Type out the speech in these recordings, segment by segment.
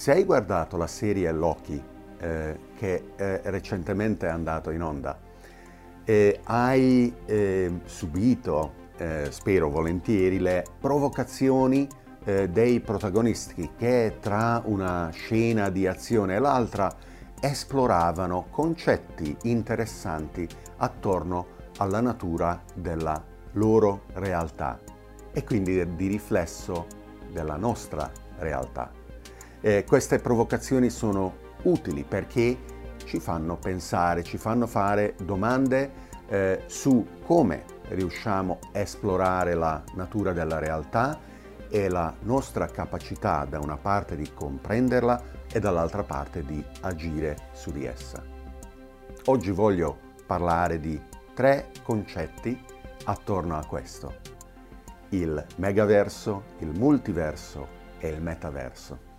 Se hai guardato la serie Loki, eh, che è recentemente andato in onda, e hai eh, subito, eh, spero volentieri, le provocazioni eh, dei protagonisti che tra una scena di azione e l'altra esploravano concetti interessanti attorno alla natura della loro realtà e quindi di riflesso della nostra realtà. Eh, queste provocazioni sono utili perché ci fanno pensare, ci fanno fare domande eh, su come riusciamo a esplorare la natura della realtà e la nostra capacità da una parte di comprenderla e dall'altra parte di agire su di essa. Oggi voglio parlare di tre concetti attorno a questo. Il megaverso, il multiverso e il metaverso.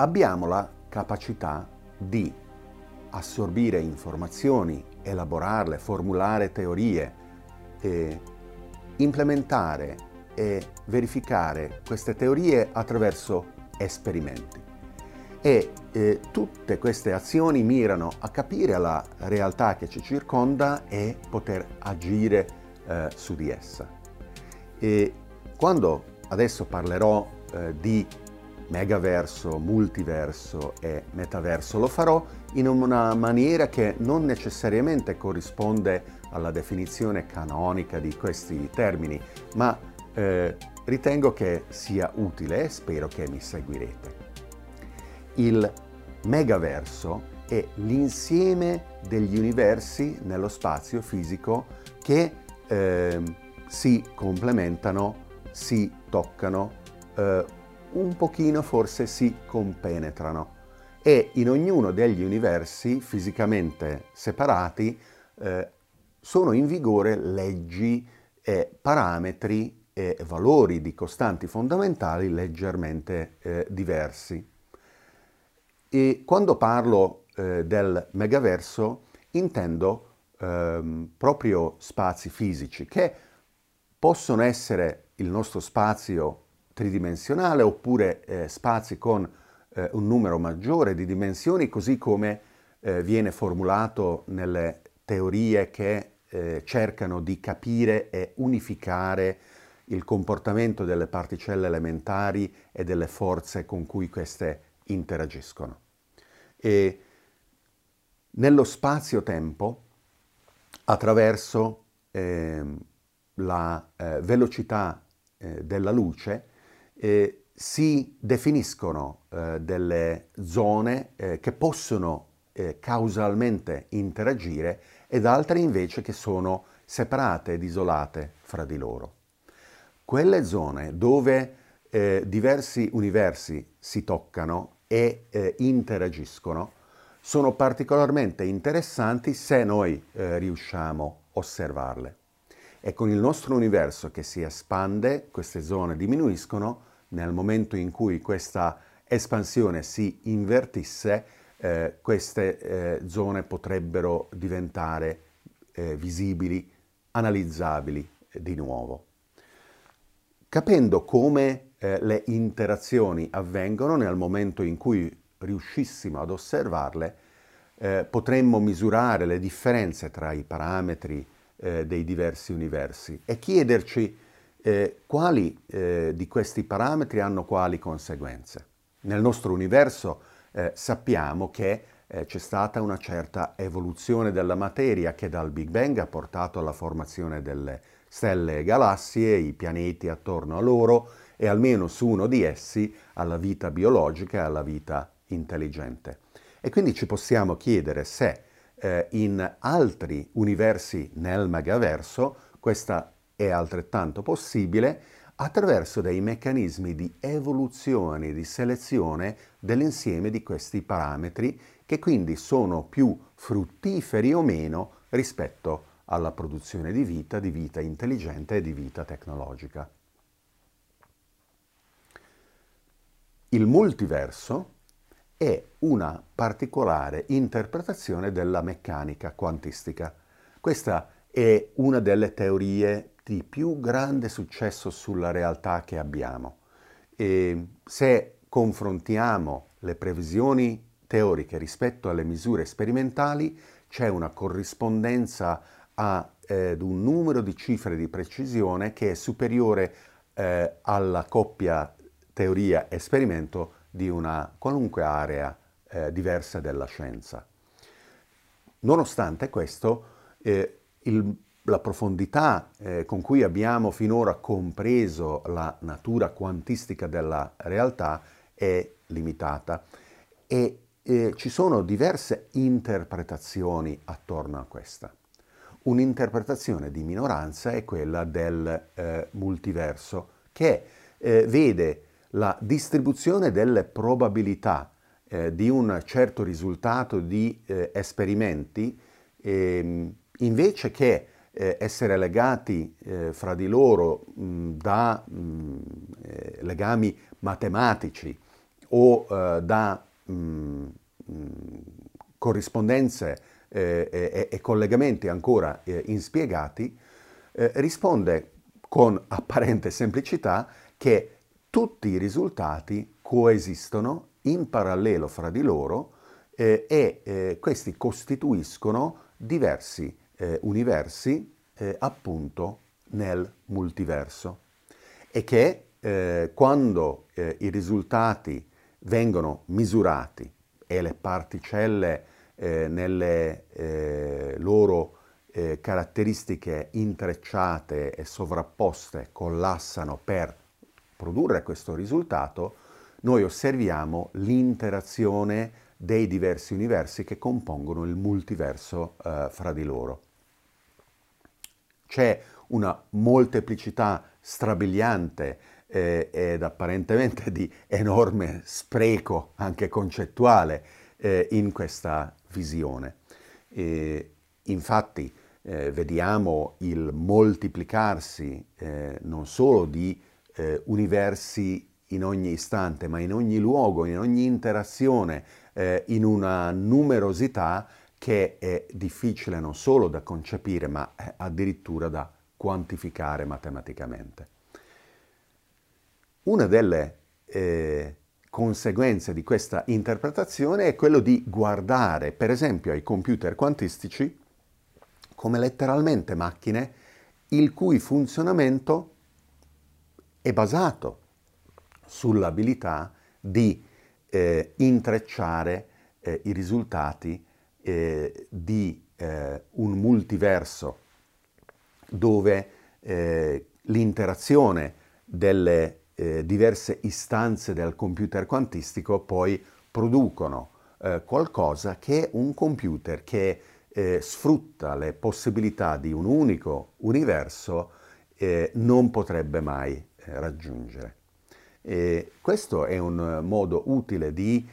Abbiamo la capacità di assorbire informazioni, elaborarle, formulare teorie, e implementare e verificare queste teorie attraverso esperimenti. E eh, tutte queste azioni mirano a capire la realtà che ci circonda e poter agire eh, su di essa. E quando adesso parlerò eh, di megaverso, multiverso e metaverso. Lo farò in una maniera che non necessariamente corrisponde alla definizione canonica di questi termini, ma eh, ritengo che sia utile e spero che mi seguirete. Il megaverso è l'insieme degli universi nello spazio fisico che eh, si complementano, si toccano, eh, un pochino forse si compenetrano e in ognuno degli universi fisicamente separati eh, sono in vigore leggi e parametri e valori di costanti fondamentali leggermente eh, diversi. E quando parlo eh, del megaverso intendo ehm, proprio spazi fisici che possono essere il nostro spazio tridimensionale oppure eh, spazi con eh, un numero maggiore di dimensioni, così come eh, viene formulato nelle teorie che eh, cercano di capire e unificare il comportamento delle particelle elementari e delle forze con cui queste interagiscono. E nello spazio-tempo, attraverso ehm, la eh, velocità eh, della luce, eh, si definiscono eh, delle zone eh, che possono eh, causalmente interagire ed altre invece che sono separate ed isolate fra di loro. Quelle zone dove eh, diversi universi si toccano e eh, interagiscono sono particolarmente interessanti se noi riusciamo a osservarle. E con il nostro universo che si espande, queste zone diminuiscono, nel momento in cui questa espansione si invertisse, eh, queste eh, zone potrebbero diventare eh, visibili, analizzabili di nuovo. Capendo come eh, le interazioni avvengono nel momento in cui riuscissimo ad osservarle, eh, potremmo misurare le differenze tra i parametri eh, dei diversi universi e chiederci eh, quali eh, di questi parametri hanno quali conseguenze. Nel nostro universo eh, sappiamo che eh, c'è stata una certa evoluzione della materia che dal Big Bang ha portato alla formazione delle stelle e galassie, i pianeti attorno a loro e almeno su uno di essi alla vita biologica e alla vita intelligente. E quindi ci possiamo chiedere se eh, in altri universi nel megaverso questa è altrettanto possibile attraverso dei meccanismi di evoluzione e di selezione dell'insieme di questi parametri che quindi sono più fruttiferi o meno rispetto alla produzione di vita, di vita intelligente e di vita tecnologica. Il multiverso è una particolare interpretazione della meccanica quantistica. Questa è una delle teorie di più grande successo sulla realtà che abbiamo. E se confrontiamo le previsioni teoriche rispetto alle misure sperimentali, c'è una corrispondenza ad eh, un numero di cifre di precisione che è superiore eh, alla coppia teoria-esperimento di una qualunque area eh, diversa della scienza. Nonostante questo, eh, il, la profondità eh, con cui abbiamo finora compreso la natura quantistica della realtà è limitata e eh, ci sono diverse interpretazioni attorno a questa. Un'interpretazione di minoranza è quella del eh, multiverso che eh, vede la distribuzione delle probabilità eh, di un certo risultato di eh, esperimenti ehm, invece che eh, essere legati eh, fra di loro mh, da mh, eh, legami matematici o eh, da mh, corrispondenze eh, e, e, collegamenti ancora eh, inspiegati, risponde con apparente semplicità che tutti i risultati coesistono in parallelo fra di loro e questi costituiscono diversi eh, universi eh, appunto nel multiverso. E che eh, quando eh, i risultati vengono misurati e le particelle eh, nelle eh, loro caratteristiche intrecciate e sovrapposte collassano per produrre questo risultato, noi osserviamo l'interazione dei diversi universi che compongono il multiverso eh, fra di loro c'è una molteplicità strabiliante eh, ed apparentemente di enorme spreco anche concettuale eh, in questa visione. E infatti eh, vediamo il moltiplicarsi eh, non solo di eh, universi in ogni istante, ma in ogni luogo, in ogni interazione, eh, in una numerosità che è difficile non solo da concepire, ma addirittura da quantificare matematicamente. Una delle eh, conseguenze di questa interpretazione è quello di guardare, per esempio, ai computer quantistici come letteralmente macchine il cui funzionamento è basato sull'abilità di eh, intrecciare eh, i risultati eh, di eh, un multiverso dove eh, l'interazione delle eh, diverse istanze del computer quantistico poi producono eh, qualcosa che un computer che eh, sfrutta le possibilità di un unico universo non potrebbe mai raggiungere. E questo è un modo utile di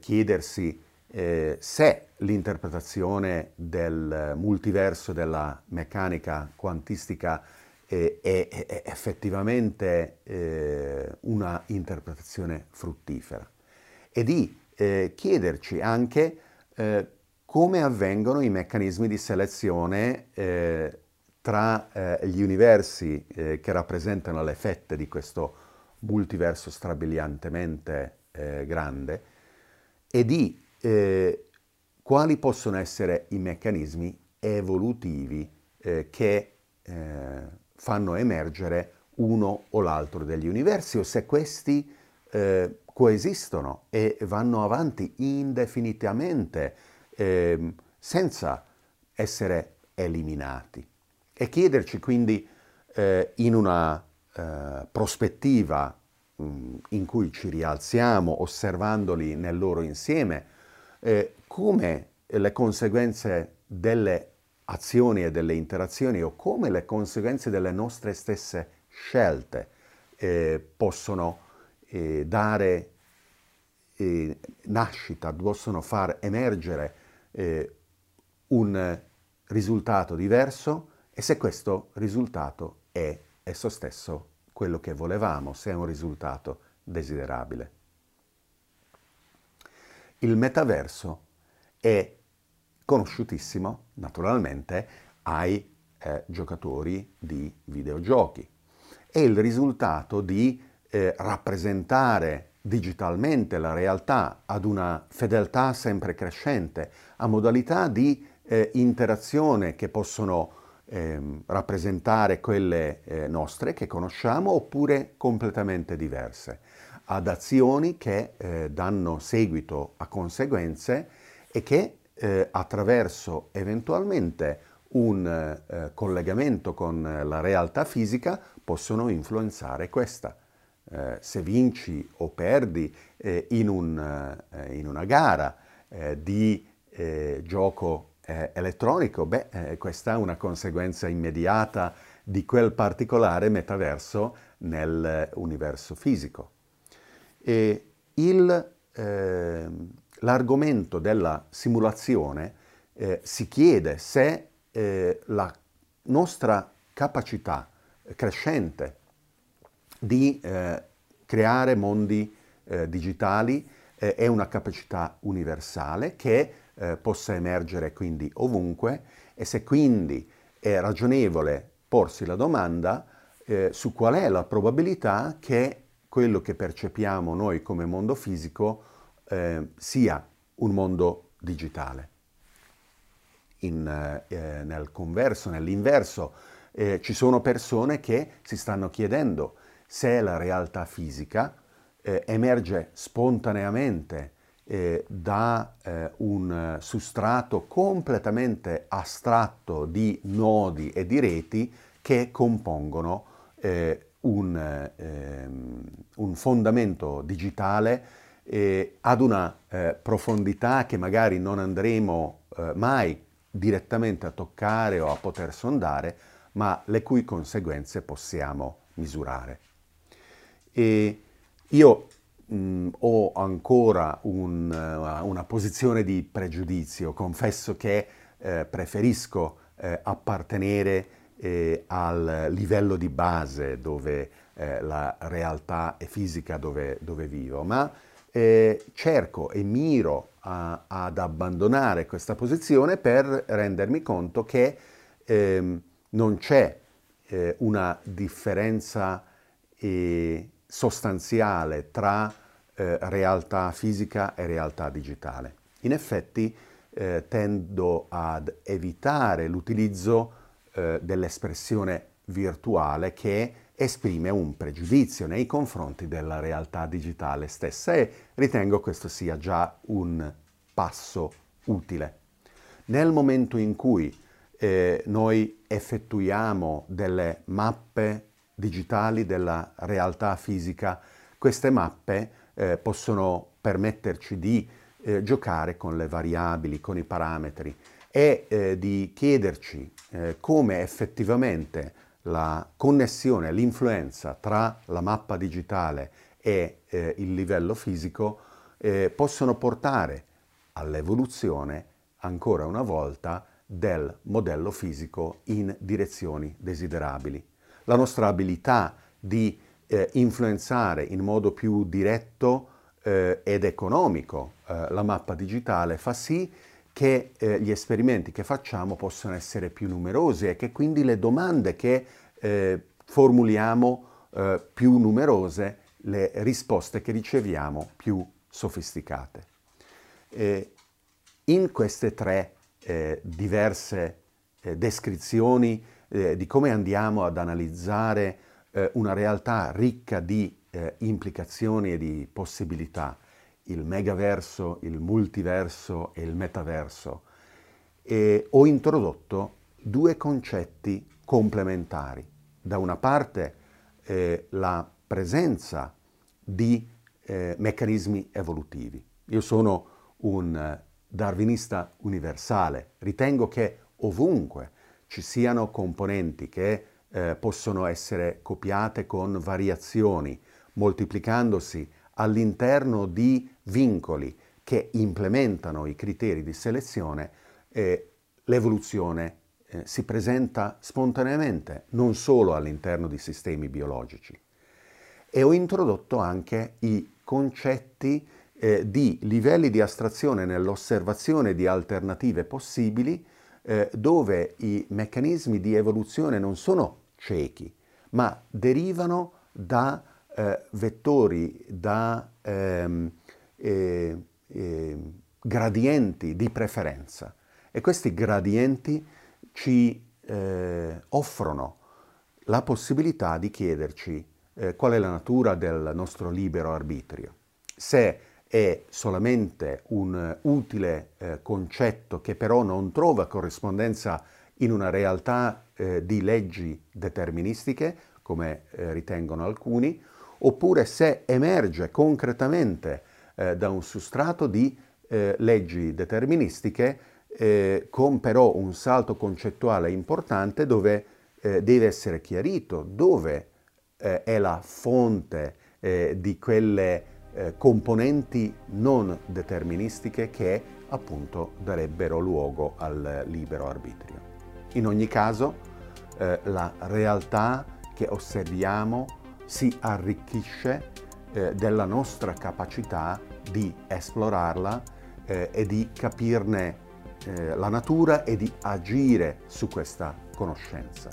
chiedersi eh, se l'interpretazione del multiverso della meccanica quantistica eh, è, è, effettivamente eh, una interpretazione fruttifera. E di eh, chiederci anche eh, come avvengono i meccanismi di selezione eh, tra gli universi che rappresentano le fette di questo multiverso strabiliantemente grande e di eh, quali possono essere i meccanismi evolutivi eh, che eh, fanno emergere uno o l'altro degli universi o se questi eh, coesistono e vanno avanti indefinitamente ehm, senza essere eliminati. E chiederci quindi eh, in una eh, prospettiva mh, mm, in cui ci rialziamo osservandoli nel loro insieme, eh, come le conseguenze delle azioni e delle interazioni o come le conseguenze delle nostre stesse scelte eh, possono eh, dare eh, nascita, possono far emergere eh, un risultato diverso e se questo risultato è esso stesso quello che volevamo, se è un risultato desiderabile. Il metaverso è conosciutissimo, naturalmente, ai eh, giocatori di videogiochi. È il risultato di eh, rappresentare digitalmente la realtà ad una fedeltà sempre crescente, a modalità di eh, interazione che possono eh, rappresentare quelle eh, nostre che conosciamo oppure completamente diverse, ad azioni che eh, danno seguito a conseguenze e che eh, attraverso eventualmente un eh, collegamento con la realtà fisica possono influenzare questa. Eh, se vinci o perdi eh, in, un, eh, in, una gara eh, di eh, gioco elettronico, beh, questa è una conseguenza immediata di quel particolare metaverso nell'universo fisico. E il, ehm, l'argomento della simulazione si chiede se eh, la nostra capacità crescente di eh, creare mondi eh, digitali eh, è una capacità universale che eh, possa emergere quindi ovunque e se quindi è ragionevole porsi la domanda eh, su qual è la probabilità che quello che percepiamo noi come mondo fisico sia un mondo digitale. In, eh, nel converso, nell'inverso, eh, ci sono persone che si stanno chiedendo se la realtà fisica eh, emerge spontaneamente eh, da eh, un sustrato completamente astratto di nodi e di reti che compongono eh, un, ehm, un, fondamento digitale ad una profondità che magari non andremo mai direttamente a toccare o a poter sondare, ma le cui conseguenze possiamo misurare. E io mh, ho ancora un, uh, una posizione di pregiudizio, confesso che eh, preferisco eh, appartenere eh, al livello di base dove eh, la realtà è fisica dove, dove vivo, ma eh, cerco e miro a, ad abbandonare questa posizione per rendermi conto che eh, non c'è eh, una differenza eh, sostanziale tra eh, realtà fisica e realtà digitale. In effetti eh, tendo ad evitare l'utilizzo dell'espressione virtuale che esprime un pregiudizio nei confronti della realtà digitale stessa e ritengo questo sia già un passo utile. Nel momento in cui eh, noi effettuiamo delle mappe digitali della realtà fisica, queste mappe eh, possono permetterci di eh, giocare con le variabili, con i parametri e eh, di chiederci eh, come effettivamente la connessione, l'influenza tra la mappa digitale e eh, il livello fisico eh, possono portare all'evoluzione ancora una volta del modello fisico in direzioni desiderabili. La nostra abilità di eh, influenzare in modo più diretto eh, ed economico eh, la mappa digitale fa sì che eh, gli esperimenti che facciamo possano essere più numerosi e che quindi le domande che eh, formuliamo eh, più numerose, le risposte che riceviamo più sofisticate. In queste tre eh, diverse eh, descrizioni eh, di come andiamo ad analizzare una realtà ricca di implicazioni e di possibilità, il megaverso, il multiverso e il metaverso, e ho introdotto due concetti complementari. Da una parte eh, la presenza di eh, meccanismi evolutivi. Io sono un eh, darwinista universale, ritengo che ovunque ci siano componenti che eh, possono essere copiate con variazioni, moltiplicandosi all'interno di vincoli che implementano i criteri di selezione, eh, l'evoluzione eh, si presenta spontaneamente, non solo all'interno di sistemi biologici. E ho introdotto anche i concetti eh, di livelli di astrazione nell'osservazione di alternative possibili eh, dove i meccanismi di evoluzione non sono ciechi, ma derivano da eh, vettori, da ehm, eh, ehm, gradienti di preferenza. E questi gradienti ci eh, offrono la possibilità di chiederci eh, qual è la natura del nostro libero arbitrio. Se è solamente un utile eh, concetto che però non trova corrispondenza in una realtà eh, di leggi deterministiche, come eh, ritengono alcuni, oppure se emerge concretamente eh, da un sustrato di eh, leggi deterministiche eh, con però un salto concettuale importante dove deve essere chiarito dove è la fonte di quelle eh, componenti non deterministiche che appunto darebbero luogo al libero arbitrio. In ogni caso eh, la realtà che osserviamo si arricchisce eh, della nostra capacità di esplorarla eh, e di capirne eh, la natura e di agire su questa conoscenza.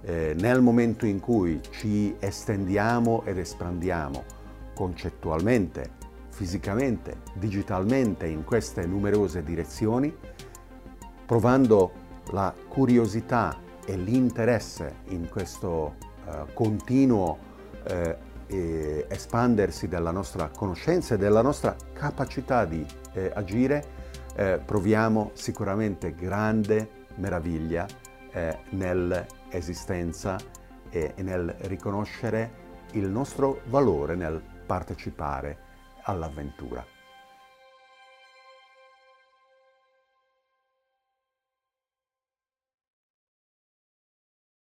Eh, nel momento in cui ci estendiamo ed espandiamo concettualmente, fisicamente, digitalmente in queste numerose direzioni, provando la curiosità e l'interesse in questo uh, continuo uh, espandersi della nostra conoscenza e della nostra capacità di eh, agire, eh, proviamo sicuramente grande meraviglia eh, nell'esistenza e nel riconoscere il nostro valore nel partecipare all'avventura.